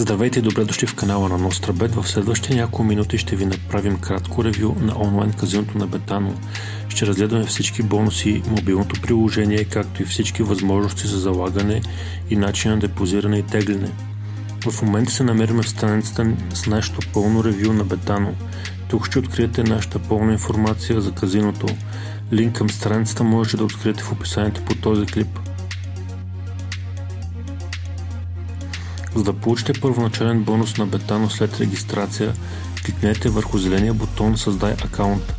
Здравейте и добре дошли в канала на Нострабет. В следващите няколко минути ще ви направим кратко ревю на онлайн казиното на Бетано. Ще разгледаме всички бонуси, мобилното приложение, както и всички възможности за залагане и начин на депозиране и тегляне. В момента се намираме в страницата с нашето пълно ревю на Бетано. Тук ще откриете нашата пълна информация за казиното. Линк към страницата можете да откриете в описанието по този клип. За да получите първоначален бонус на Бетано след регистрация, кликнете върху зеления бутон Създай акаунт.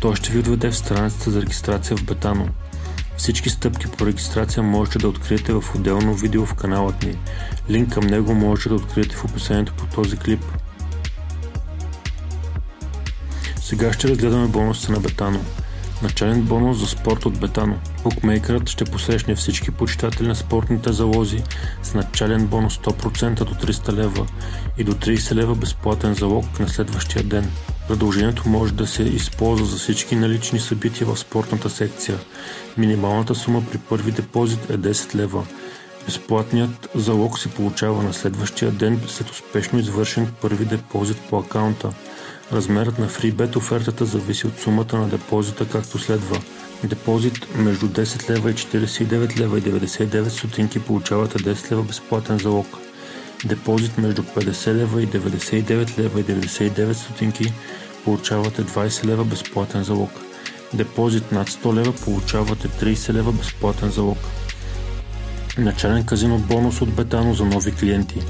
Той ще ви отведе в страницата за регистрация в Бетано. Всички стъпки по регистрация можете да откриете в отделно видео в каналът ни. Линк към него можете да откриете в описанието по този клип. Сега ще разгледаме бонусите на Бетано. Начален бонус за спорт от Бетано. Букмейкърът ще посрещне всички почитатели на спортните залози с начален бонус 100% до 300 лева и до 30 лева безплатен залог на следващия ден. Продължението може да се използва за всички налични събития в спортната секция. Минималната сума при първи депозит е 10 лева. Безплатният залог се получава на следващия ден след успешно извършен първи депозит по акаунта. Размерът на FreeBet офертата зависи от сумата на депозита както следва. Депозит между 10 лева и 49 лева и 99 стотинки получавате 10 лева безплатен залог. Депозит между 50 лева и 99 лева и 99 стотинки получавате 20 лева безплатен залог. Депозит над 100 лева получавате 30 лева безплатен залог. Начален казино бонус от Бетано за нови клиенти.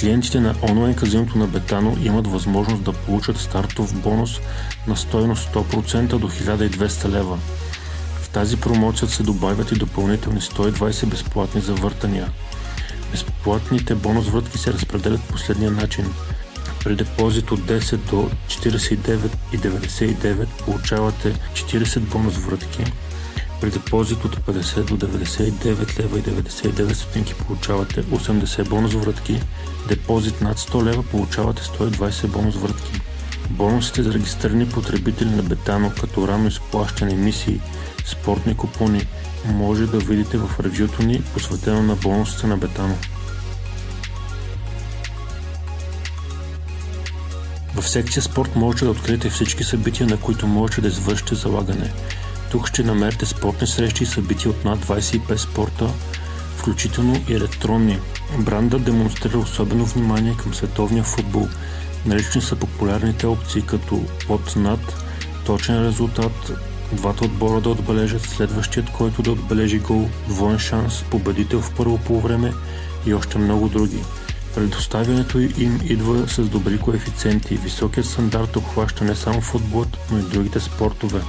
Клиентите на онлайн казиното на Бетано имат възможност да получат стартов бонус на стойност 100% до 1200 лева. В тази промоция се добавят и допълнителни 120 безплатни завъртания. Безплатните бонус врътки се разпределят последния начин. При депозит от 10 до 49,99 получавате 40 бонус врътки, при депозит от 50 до 99 лева и 99 стотинки получавате 80 бонус врътки. Депозит над 100 лева получавате 120 бонус врътки. Бонусите за регистрирани потребители на Бетано, като рано изплащане мисии, спортни купони, може да видите в ревюто ни, посветено на бонусите на Бетано. В секция спорт можете да откриете всички събития, на които можете да извършите залагане. Тук ще намерите спортни срещи и събития от над 25 спорта, включително и електронни. Брандът демонстрира особено внимание към световния футбол. Налични са популярните опции като под над, точен резултат, двата отбора да отбележат, следващият, който да отбележи гол, двоен шанс, победител в първо полувреме и още много други. Предоставянето им идва с добри коефициенти. Високият стандарт обхваща не само футболът, но и другите спортове.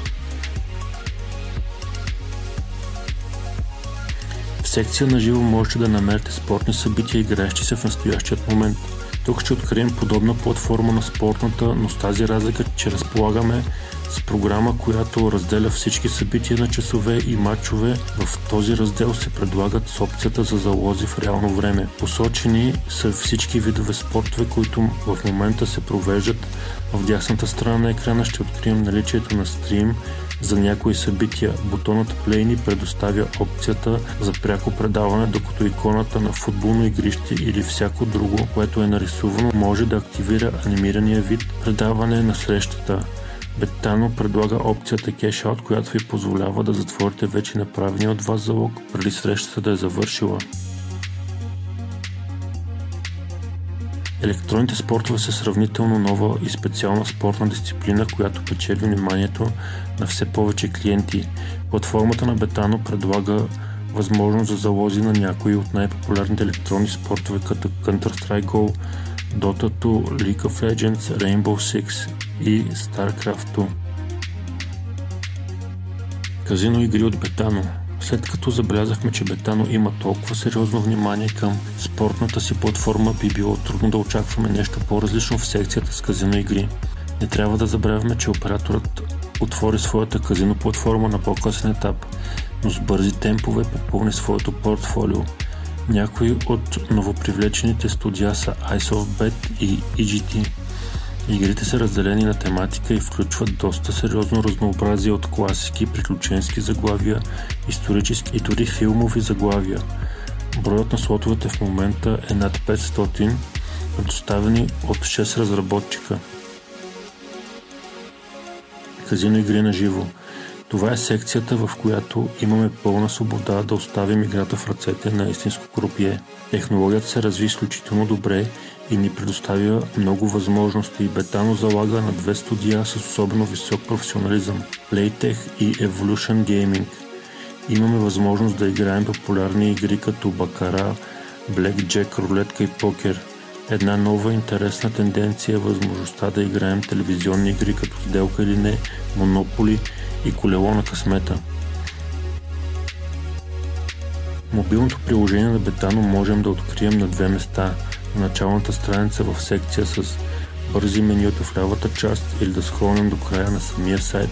Секция на живо можете да намерите спортни събития, играещи се в настоящият момент. Тук ще открием подобна платформа на спортната, но с тази разлика, че разполагаме с програма, която разделя всички събития на часове и матчове. В този раздел се предлагат с опцията за залози в реално време. Посочени са всички видове спортове, които в момента се провеждат. В дясната страна на екрана ще открием наличието на стрим, за някои събития бутонът Play ни предоставя опцията за пряко предаване, докато иконата на футболно игрище или всяко друго, което е нарисувано, може да активира анимирания вид предаване на срещата. Бетано предлага опцията Cash Out, която ви позволява да затворите вече направения от вас залог преди срещата да е завършила. Електронните спортове са сравнително нова и специална спортна дисциплина, която печели вниманието на все повече клиенти. Платформата на Бетано предлага възможност за залози на някои от най-популярните електронни спортове, като Counter-Strike Go, Dota 2, League of Legends, Rainbow Six и StarCraft 2. Казино игри от Бетано след като забелязахме, че Бетано има толкова сериозно внимание към спортната си платформа, би било трудно да очакваме нещо по-различно в секцията с казино игри. Не трябва да забравяме, че операторът отвори своята казино платформа на по-късен етап, но с бързи темпове попълни своето портфолио. Някои от новопривлечените студия са ISOFBet и EGT. Игрите са разделени на тематика и включват доста сериозно разнообразие от класики, приключенски заглавия, исторически и дори филмови заглавия. Броят на слотовете в момента е над 500 предоставени от 6 разработчика. Казино игри на живо. Това е секцията, в която имаме пълна свобода да оставим играта в ръцете на истинско крупие. Технологията се разви изключително добре и ни предоставя много възможности. Бетано залага на две студия с особено висок професионализъм – Playtech и Evolution Gaming. Имаме възможност да играем популярни игри като Бакара, Blackjack, рулетка и покер. Една нова интересна тенденция е възможността да играем телевизионни игри като Сделка или не, Монополи и Колело на късмета. Мобилното приложение на Бетано можем да открием на две места – началната страница в секция с бързи менюта в лявата част или да схронем до края на самия сайт.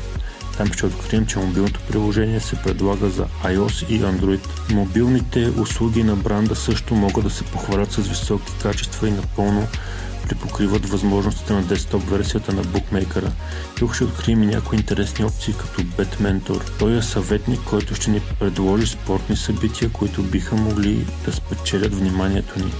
Там ще открием, че мобилното приложение се предлага за iOS и Android. Мобилните услуги на бранда също могат да се похвалят с високи качества и напълно припокриват възможностите на десктоп версията на букмейкъра. Тук ще открием и някои интересни опции като BetMentor. Той е съветник, който ще ни предложи спортни събития, които биха могли да спечелят вниманието ни.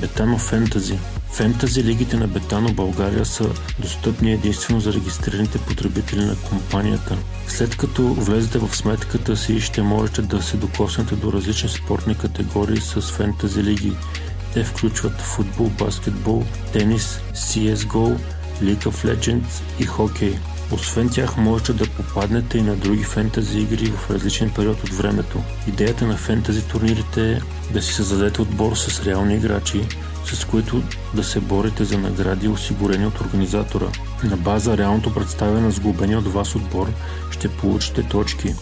Бетано Фентази Фентази лигите на Бетано България са достъпни единствено за регистрираните потребители на компанията. След като влезете в сметката си, ще можете да се докоснете до различни спортни категории с фентази лиги. Те включват футбол, баскетбол, тенис, CSGO, League of Legends и хокей. Освен тях можете да попаднете и на други фентази игри в различен период от времето. Идеята на фентази турнирите е да си създадете отбор с реални играчи, с които да се борите за награди, осигурени от организатора. На база реалното представяне на сглобения от вас отбор ще получите точки.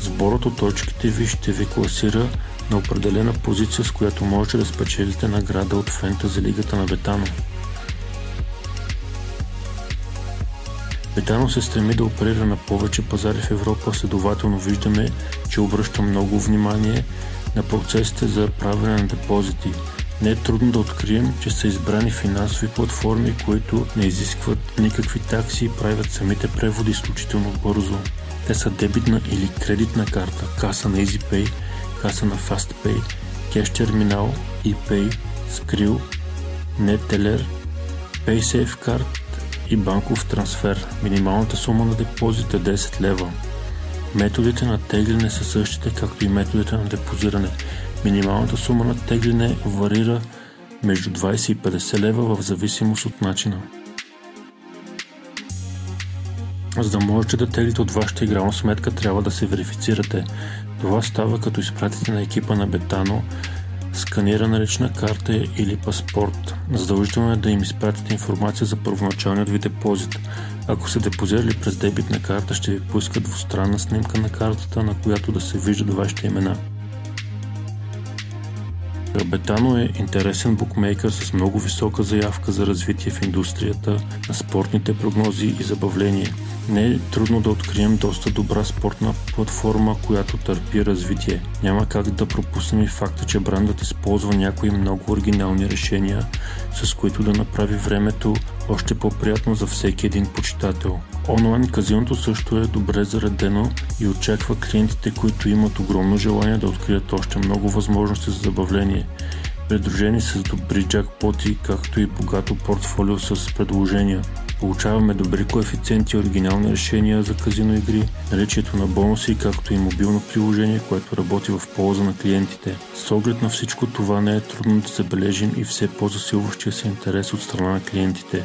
Сборът от точките ви ще ви класира на определена позиция, с която можете да спечелите награда от Фентази Лигата на Бетано. Бетано се стреми да оперира на повече пазари в Европа, следователно виждаме, че обръща много внимание на процесите за правене на депозити. Не е трудно да открием, че са избрани финансови платформи, които не изискват никакви такси и правят самите преводи изключително бързо. Те са дебитна или кредитна карта, каса на EasyPay, каса на FastPay, кеш терминал, ePay, Skrill, NetTeller, PaySafeCard и банков трансфер. Минималната сума на депозит е 10 лева. Методите на тегляне са същите, както и методите на депозиране. Минималната сума на тегляне варира между 20 и 50 лева в зависимост от начина. За да можете да теглите от вашата игрална сметка, трябва да се верифицирате. Това става като изпратите на екипа на Бетано сканирана лична карта или паспорт. Задължително е да им изпратите информация за първоначалният ви депозит. Ако сте депозирали през дебитна карта, ще ви поиска двустранна снимка на картата, на която да се виждат вашите имена. Рабетано е интересен букмейкър с много висока заявка за развитие в индустрията на спортните прогнози и забавление. Не е трудно да открием доста добра спортна платформа, която търпи развитие. Няма как да пропуснем и факта, че брандът използва някои много оригинални решения, с които да направи времето още по-приятно за всеки един почитател. Онлайн казиното също е добре заредено и очаква клиентите, които имат огромно желание да открият още много възможности за забавление, придружени с добри джакпоти, както и богато портфолио с предложения. Получаваме добри коефициенти оригинални решения за казино игри, наличието на бонуси, както и мобилно приложение, което работи в полза на клиентите. С оглед на всичко това не е трудно да забележим и все по-засилващия се интерес от страна на клиентите.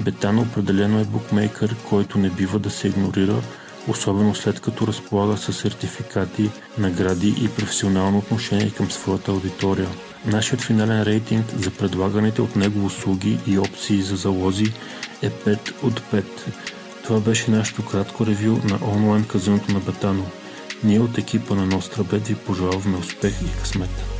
Бетан определено е букмейкър, който не бива да се игнорира, особено след като разполага с сертификати, награди и професионално отношение към своята аудитория. Нашият финален рейтинг за предлаганите от него услуги и опции за залози е 5 от 5. Това беше нашето кратко ревю на онлайн казиното на Бетано. Ние от екипа на Нострабет ви пожелаваме успех и късмет.